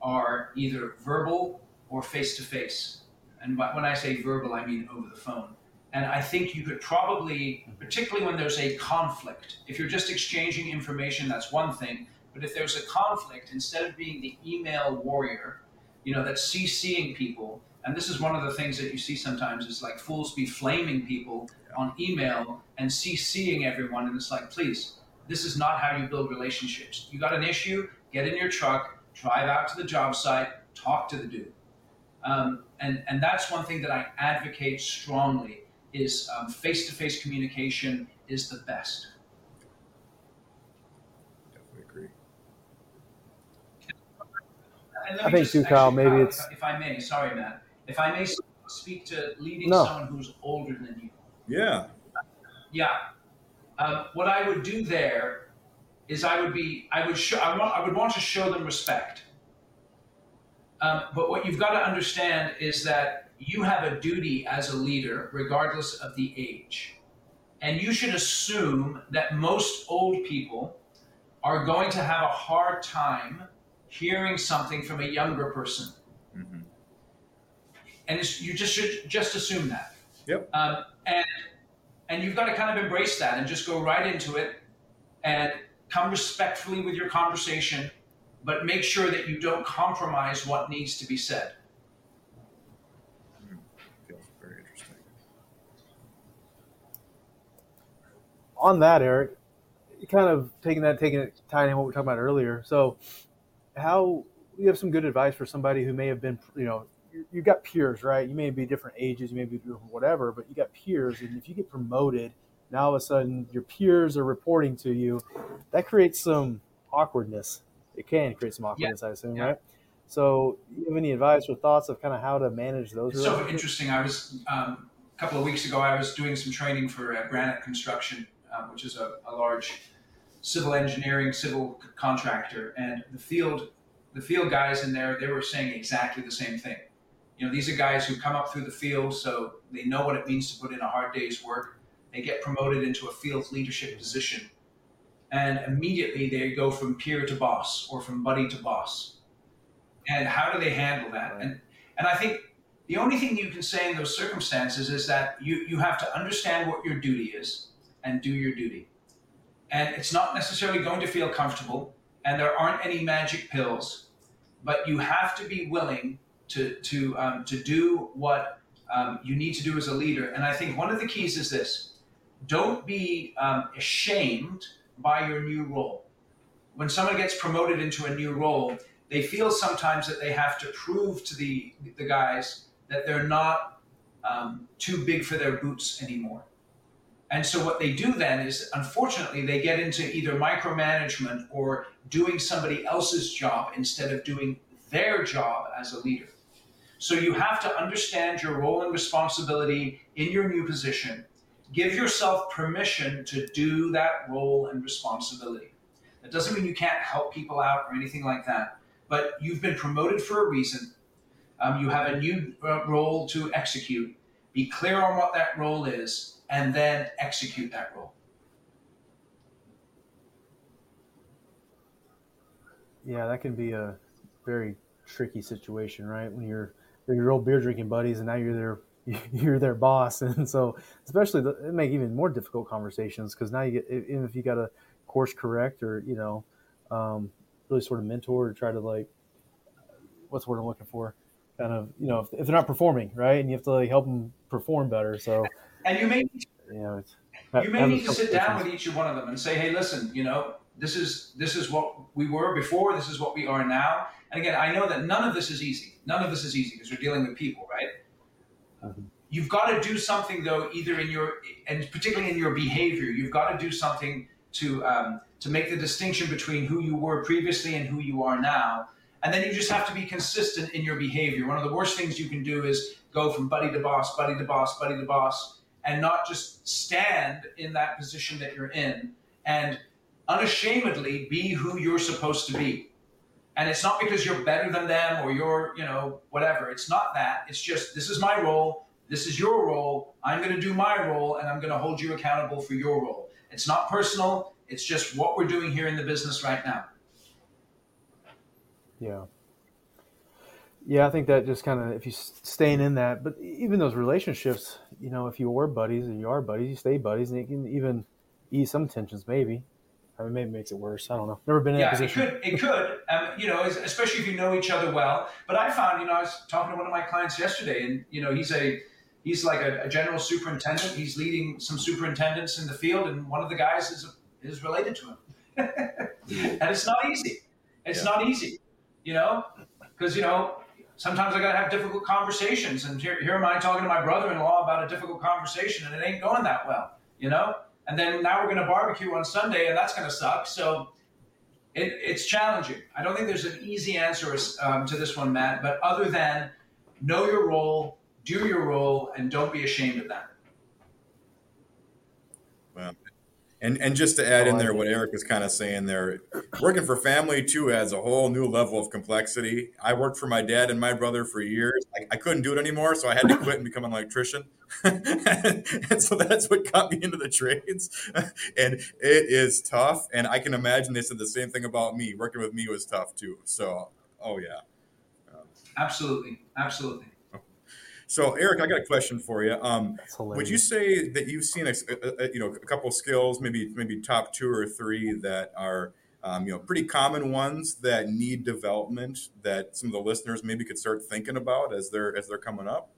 are either verbal or face to face. And when I say verbal, I mean over the phone. And I think you could probably, particularly when there's a conflict, if you're just exchanging information, that's one thing. But if there's a conflict, instead of being the email warrior, you know, that's CCing people, and this is one of the things that you see sometimes is like fools be flaming people on email and CCing everyone. And it's like, please, this is not how you build relationships. You got an issue, get in your truck, drive out to the job site, talk to the dude. Um, and, and that's one thing that I advocate strongly is um, face-to-face communication is the best. Definitely agree. I think too, Kyle. Maybe uh, it's if I may. Sorry, Matt. If I may speak to leading No. someone who's older than you. Yeah. Yeah. Um, what I would do there is I would be I would show I want I would want to show them respect. Um, but what you've got to understand is that you have a duty as a leader, regardless of the age, and you should assume that most old people are going to have a hard time hearing something from a younger person, hmm and it's, you just should just assume that. Yep. Um, and and you've got to kind of embrace that and just go right into it and come respectfully with your conversation, but make sure that you don't compromise what needs to be said. Feels very interesting. on that, Eric. Kind of taking that, taking it, tying in what we were talking about earlier. So, how you have some good advice for somebody who may have been, you know, you- you've got peers, right? You may be different ages, you may be different whatever, but you got peers, and if you get promoted, now all of a sudden your peers are reporting to you. That creates some awkwardness. It can create some awkwardness, I assume, Yeah. right? So, you have any advice or thoughts of kind of how to manage those? It's so interesting. I was um, a couple of weeks ago. I was doing some training for uh, Granite Construction, um, which is a, a large civil engineering civil c- contractor, and the field the field guys in there they were saying exactly the same thing. You know, these are guys who come up through the field, so they know what it means to put in a hard day's work. They get promoted into a field leadership position, and immediately they go from peer to boss or from buddy to boss. And how do they handle that? Right. And and I think the only thing you can say in those circumstances is that you, you have to understand what your duty is and do your duty. And it's not necessarily going to feel comfortable, and there aren't any magic pills, but you have to be willing to, to, um, to do what um, you need to do as a leader. And I think one of the keys is this don't be um, ashamed by your new role. When someone gets promoted into a new role, they feel sometimes that they have to prove to the, the guys that they're not um, too big for their boots anymore. And so what they do then is, unfortunately, they get into either micromanagement or doing somebody else's job instead of doing their job as a leader. So you have to understand your role and responsibility in your new position. Give yourself permission to do that role and responsibility. That doesn't mean you can't help people out or anything like that, but you've been promoted for a reason. Um, you have a new uh, role to execute. Be clear on what that role is, and then execute that role. Yeah, that can be a very tricky situation, right? When you're your old beer drinking buddies, and now you're their you're their boss, and so especially the, it make even more difficult conversations because now you get even if you got to course correct or you know um, really sort of mentor or try to like what's the word I'm looking for, kind of you know if, if they're not performing right, and you have to like help them perform better. So And you may you know it's you may need to sit down with each one of them and say, "Hey, listen, you know, this is this is what we were before. This is what we are now." And again, I know that none of this is easy. None of this is easy because we're dealing with people, Mhm. You've got to do something though, either in your and particularly in your behavior. You've got to do something to um, to make the distinction between who you were previously and who you are now. And then you just have to be consistent in your behavior. One of the worst things you can do is go from buddy to boss, buddy to boss, buddy to boss, and not just stand in that position that you're in and unashamedly be who you're supposed to be. And it's not because you're better than them or you're, you know, whatever. It's not that. It's just this is my role. This is your role. I'm going to do my role and I'm going to hold you accountable for your role. It's not personal. It's just what we're doing here in the business right now. Yeah. Yeah, I think that just kind of if you staying in that, but even those relationships, you know, if you were buddies and you are buddies, you stay buddies, and it can even ease some tensions, maybe. I mean, maybe it makes it worse. I don't know. Never been in yeah, that position. it could. It could. Um, you know, especially if you know each other well. But I found, you know, I was talking to one of my clients yesterday, and you know, he's a he's like a, a general superintendent. He's leading some superintendents in the field, and one of the guys is is related to him, and it's not easy. It's yeah. not easy, you know, because you know sometimes I got to have difficult conversations. And here, here am I talking to my brother-in-law about a difficult conversation, and it ain't going that well, you know. And then now we're going to barbecue on Sunday, and that's going to suck. So it, it's challenging. I don't think there's an easy answer um, to this one, Matt. But other than know your role, do your role, and don't be ashamed of that. Well, and and just to add in there what Eric is kind of saying there, working for family too adds a whole new level of complexity. I worked for my dad and my brother for years. I, I couldn't do it anymore, so I had to quit and become an electrician. and so that's what got me into the trades. and it is tough. And I can imagine they said the same thing about me. Working with me was tough too. So, oh yeah. Absolutely, absolutely. So, Eric, I got a question for you. Um, would you say that you've seen a, a, a, you know a couple skills, maybe maybe top two or three that are um, you know pretty common ones that need development that some of the listeners maybe could start thinking about as they're as they're coming up?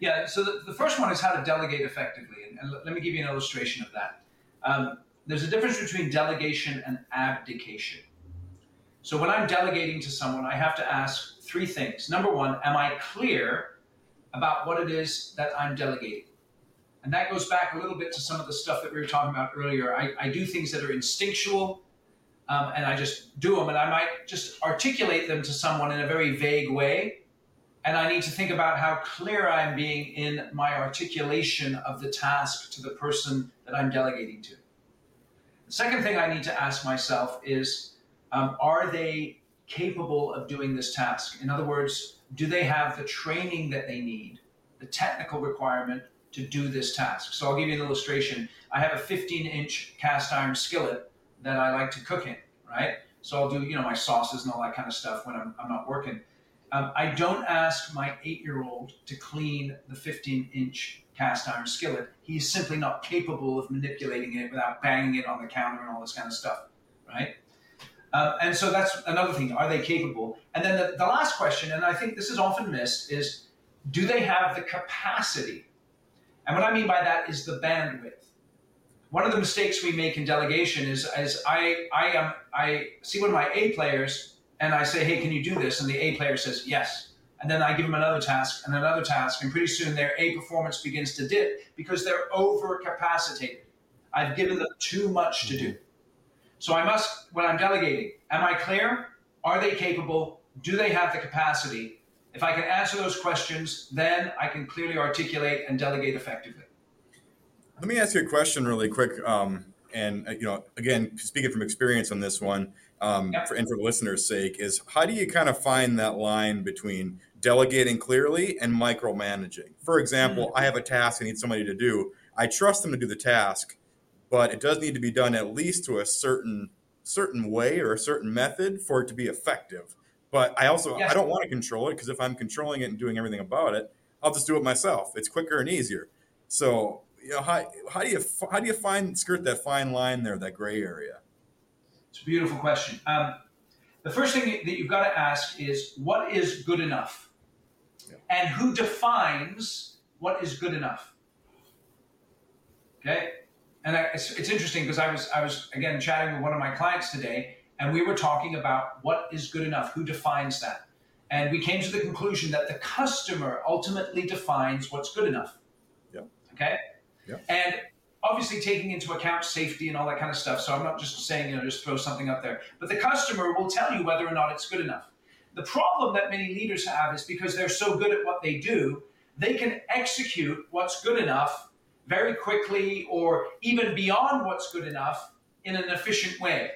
Yeah. So the, the first one is how to delegate effectively, and, and let me give you an illustration of that. Um, there's a difference between delegation and abdication. So when I'm delegating to someone, I have to ask three things. Number one, am I clear about what it is that I'm delegating. And that goes back a little bit to some of the stuff that we were talking about earlier. I, I do things that are instinctual um, and I just do them, and I might just articulate them to someone in a very vague way. And I need to think about how clear I'm being in my articulation of the task to the person that I'm delegating to. The second thing I need to ask myself is um, are they capable of doing this task? In other words, do they have the training that they need, the technical requirement to do this task? So I'll give you an illustration. I have a 15 inch cast iron skillet that I like to cook in, right? So I'll do, you know, my sauces and all that kind of stuff when I'm, I'm not working. Um, I don't ask my eight year old to clean the 15 inch cast iron skillet. He's simply not capable of manipulating it without banging it on the counter and all this kind of stuff, right? Uh, and so that's another thing. Are they capable? And then the, the last question, and I think this is often missed, is do they have the capacity? And what I mean by that is the bandwidth. One of the mistakes we make in delegation is, is I, I, am, I see one of my A players and I say, hey, can you do this? And the A player says, yes. And then I give them another task and another task, and pretty soon their A performance begins to dip because they're overcapacitated. I've given them too much to do. So I must, when I'm delegating, am I clear? Are they capable? Do they have the capacity? If I can answer those questions, then I can clearly articulate and delegate effectively. Let me ask you a question really quick. Um, and, uh, you know, again, speaking from experience on this one, um, for, and for the listener's sake, is how do you kind of find that line between delegating clearly and micromanaging? For example, mm-hmm. I have a task I need somebody to do. I trust them to do the task, but it does need to be done at least to a certain certain way or a certain method for it to be effective. But I also. I don't want to control it because if I'm controlling it and doing everything about it, I'll just do it myself. It's quicker and easier. So you know how how do you how do you find skirt that fine line there, that gray area? It's a beautiful question. Um, the first thing that you've got to ask is what is good enough, yeah. and who defines what is good enough. Okay, and I, it's, it's interesting because I was I was again chatting with one of my clients today, and we were talking about what is good enough, who defines that, and we came to the conclusion that the customer ultimately defines what's good enough. Yeah. Okay. Yeah. And obviously taking into account safety and all that kind of stuff. So I'm not just saying you know just throw something up there, but the customer will tell you whether or not it's good enough. The problem that many leaders have is because they're so good at what they do, they can execute what's good enough very quickly or even beyond what's good enough in an efficient way.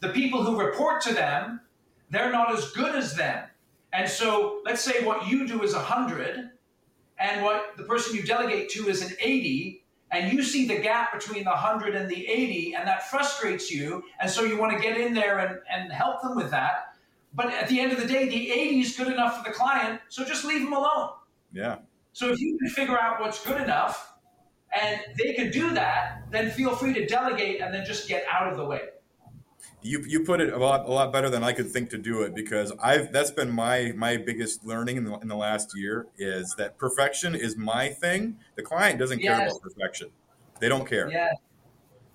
The people who report to them they're not as good as them. And so let's say what you do is 100 and what the person you delegate to is an 80 and you see the gap between the 100 and the 80 and that frustrates you and so you want to get in there and, and help them with that but at the end of the day the 80 is good enough for the client so just leave them alone Yeah. so if you can figure out what's good enough and they can do that then feel free to delegate and then just get out of the way You you put it a lot a lot better than I could think to do it because I've that's been my my biggest learning in the, in the last year is that perfection is my thing. The client doesn't care about perfection. They don't care. yes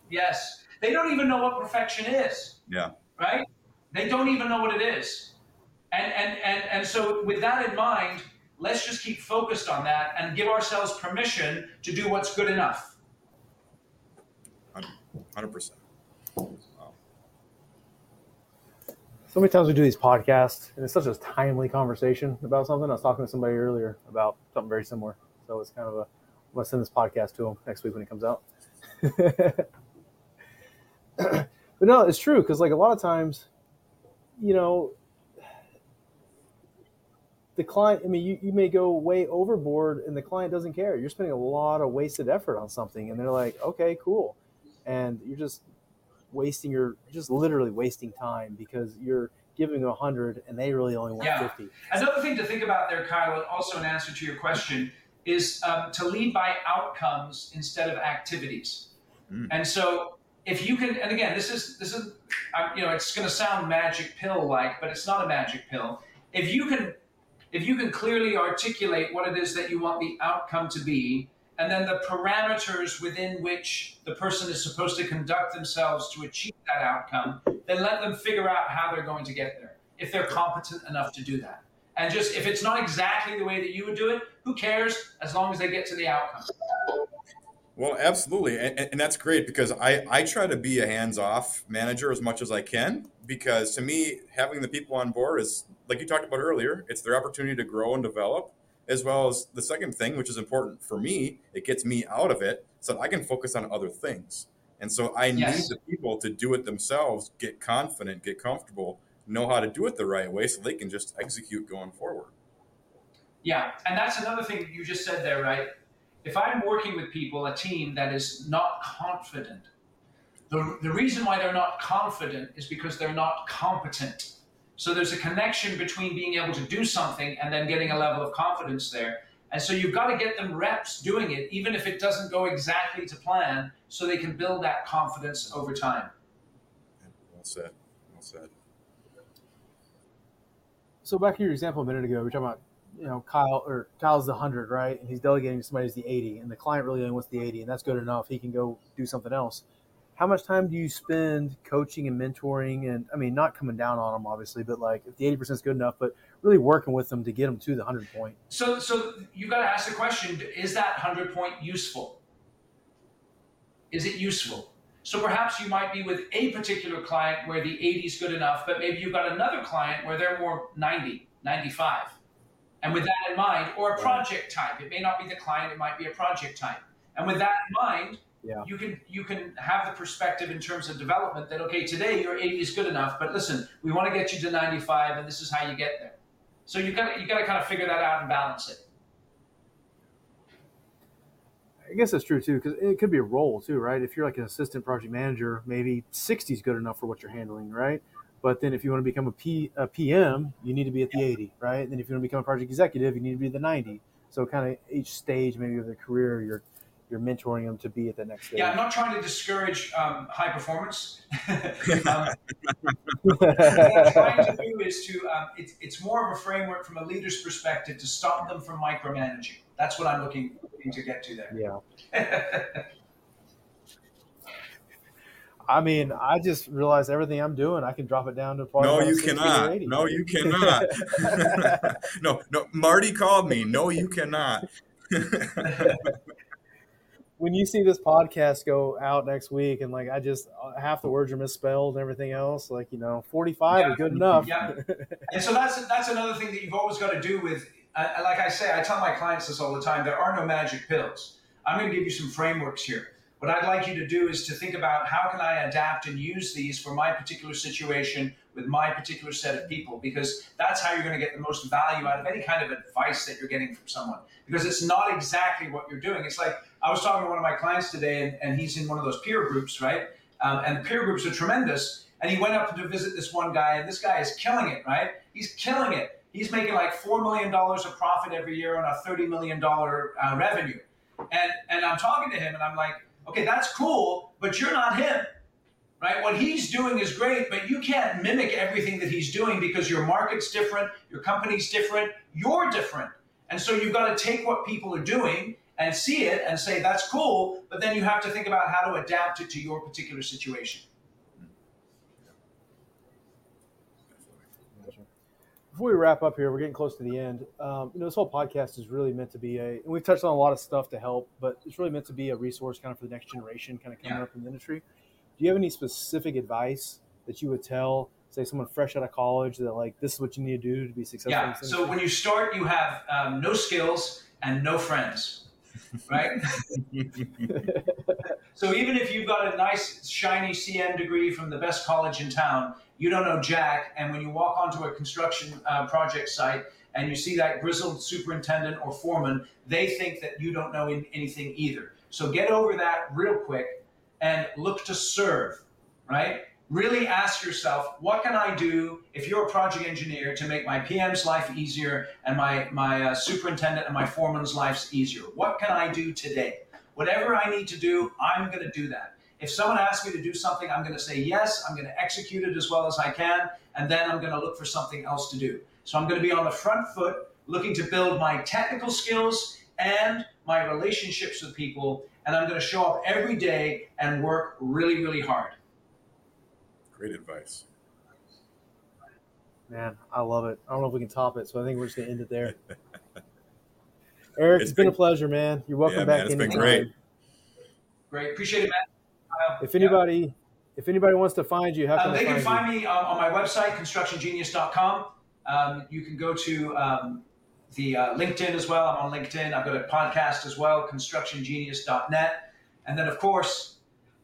yes they don't even know what perfection is Yeah. right? They don't even know what it is. And, and, and, and so, with that in mind, let's just keep focused on that and give ourselves permission to do what's good enough. Hundred percent. So many times we do these podcasts, and it's such a timely conversation about something. I was talking to somebody earlier about something very similar. So it's kind of a, I'm going to send this podcast to them next week when it comes out. but no, it's true because like a lot of times, you know, the client. I mean, you, you may go way overboard, and the client doesn't care. You're spending a lot of wasted effort on something, and they're like, "Okay, cool," and you're just wasting your just literally wasting time because you're giving them a hundred and they really only want Yeah. fifty. Another thing to think about there, Kyle, and also an answer to your question, is um, to lead by outcomes instead of activities. Mm. And so, if you can, and again, this is this is, you know, it's going to sound magic pill like, but it's not a magic pill. If you can, if you can clearly articulate what it is that you want the outcome to be, and then the parameters within which the person is supposed to conduct themselves to achieve that outcome, then let them figure out how they're going to get there if they're competent enough to do that. And just if it's not exactly the way that you would do it, who cares as long as they get to the outcome. Well, absolutely, and, and that's great because I I try to be a hands off manager as much as I can because to me having the people on board is like you talked about earlier. It's their opportunity to grow and develop, as well as the second thing, which is important for me. It gets me out of it so that I can focus on other things. And so I Yes. need the people to do it themselves, get confident, get comfortable, know how to do it the right way, so they can just execute going forward. Yeah, and that's another thing you just said there, right? If I'm working with people, a team that is not confident, the, the reason why they're not confident is because they're not competent. So there's a connection between being able to do something and then getting a level of confidence there. And so you've got to get them reps doing it, even if it doesn't go exactly to plan, so they can build that confidence over time. Well said. Well said. So back to your example a minute ago, we're talking about you know Kyle or Kyle's the hundred, right? And he's delegating to somebody who's the eighty, and the client really only wants the eighty, and that's good enough. He can go do something else. How much time do you spend coaching and mentoring? And I mean, not coming down on them, obviously, but like if the eighty percent is good enough, but really working with them to get them to the hundred point. So, so you got to ask the question: Is that hundred point useful? Is it useful? So perhaps you might be with a particular client where the 80 is good enough, but maybe you've got another client where they're more 90, 95. And with that in mind, or a project type, it may not be the client, it might be a project type. And with that in mind, Yeah. you can you can have the perspective in terms of development that okay, today your 80 is good enough, but listen, we want to get you to 95, and this is how you get there. So you got you got to kind of figure that out and balance it. I guess that's true too, because it could be a role too, right? If you're like an assistant project manager, maybe 60 is good enough for what you're handling, right? But then if you want to become a, P, a PM, you need to be at the 80, right? And then if you want to become a project executive, you need to be at the 90. So kind of each stage maybe of their career, you're you're mentoring them to be at the next stage. Yeah, I'm not trying to discourage um, high performance. um, what I'm trying to do is to, um, it's, it's more of a framework from a leader's perspective to stop them from micromanaging. That's what I'm looking, looking to get to there. yeah. I mean, I just realized everything I'm doing, I can drop it down to probably No, you cannot. No, you cannot. no, no. Marty called me. No, you cannot. when you see this podcast go out next week and like I just uh, half the words are misspelled and everything else, like you know, forty five Yeah. is good enough. Yeah. And so that's that's another thing that you've always got to do with, uh, like I say, I tell my clients this all the time. There are no magic pills. I'm going to give you some frameworks here. What I'd like you to do is to think about how can I adapt and use these for my particular situation with my particular set of people because that's how you're going to get the most value out of any kind of advice that you're getting from someone because it's not exactly what you're doing. It's like I was talking to one of my clients today, and, and he's in one of those peer groups, right? Um, and the peer groups are tremendous. And he went up to visit this one guy, and this guy is killing it, right? He's killing it. He's making like $4 million of profit every year on a $30 million uh, revenue. And, and I'm talking to him, and I'm like, okay, that's cool, but you're not him right? What he's doing is great, but you can't mimic everything that he's doing because your market's different, your company's different, you're different. And so you've got to take what people are doing and see it and say, that's cool, but then you have to think about how to adapt it to your particular situation. Before we wrap up here, we're getting close to the end. Um, you know, this whole podcast is really meant to be a, and we've touched on a lot of stuff to help, but it's really meant to be a resource kind of for the next generation kind of coming yeah. up in the industry. Do you have any specific advice that you would tell, say, someone fresh out of college that like this is what you need to do to be successful? Yeah. So when you start, you have um, no skills and no friends, right? so even if you've got a nice shiny CM degree from the best college in town, you don't know jack. And when you walk onto a construction uh, project site and you see that grizzled superintendent or foreman, they think that you don't know anything either. So get over that real quick and look to serve, right? Really ask yourself, what can I do if you're a project engineer to make my PM's life easier and my, my uh, superintendent and my foreman's lives easier? What can I do today? Whatever I need to do, I'm going to do that. If someone asks me to do something, I'm going to say yes, I'm going to execute it as well as I can, and then I'm going to look for something else to do. So I'm going to be on the front foot, looking to build my technical skills and my relationships with people and I'm going to show up every day and work really, really hard. Great advice. Man, I love it. I don't know if we can top it, so I think we're just going to end it there. Eric, it's, it's been, been, a pleasure, man. You're welcome yeah, back. Man, it's been great. Great, appreciate it, man. If anybody, yeah. if anybody wants to find you, how can uh, they, they can find you? me um, on my website, constructiongenius.com. Um, you can go to um, the uh, LinkedIn as well. I'm on LinkedIn. I've got a podcast as well, constructiongenius.net. And then, of course,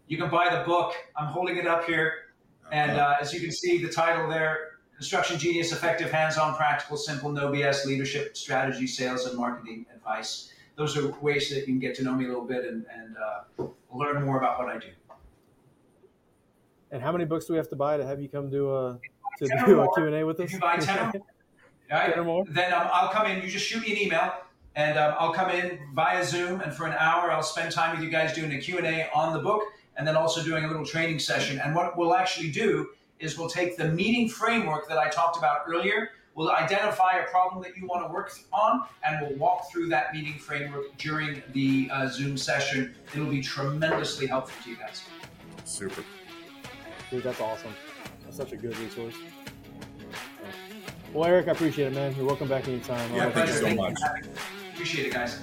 you can buy the book. I'm holding it up here. And uh, as you can see, the title there Construction Genius Effective, Hands On, Practical, Simple, No BS Leadership, Strategy, Sales, and Marketing Advice. Those are ways that you can get to know me a little bit and, and uh, learn more about what I do. And how many books do we have to buy to have you come do a to do a Q and A with us? If you buy ten, right? Then um, I'll come in. You just shoot me an email, and um, I'll come in via Zoom, and for an hour, I'll spend time with you guys doing a Q and A on the book, and then also doing a little training session. And what we'll actually do is we'll take the meeting framework that I talked about earlier. We'll identify a problem that you want to work on, and we'll walk through that meeting framework during the uh, Zoom session. It'll be tremendously helpful to you guys. Super. Dude, that's awesome. That's such a good resource. Well, Eric, I appreciate it, man. You're welcome back anytime. Yeah, thank you so much. Appreciate it, guys.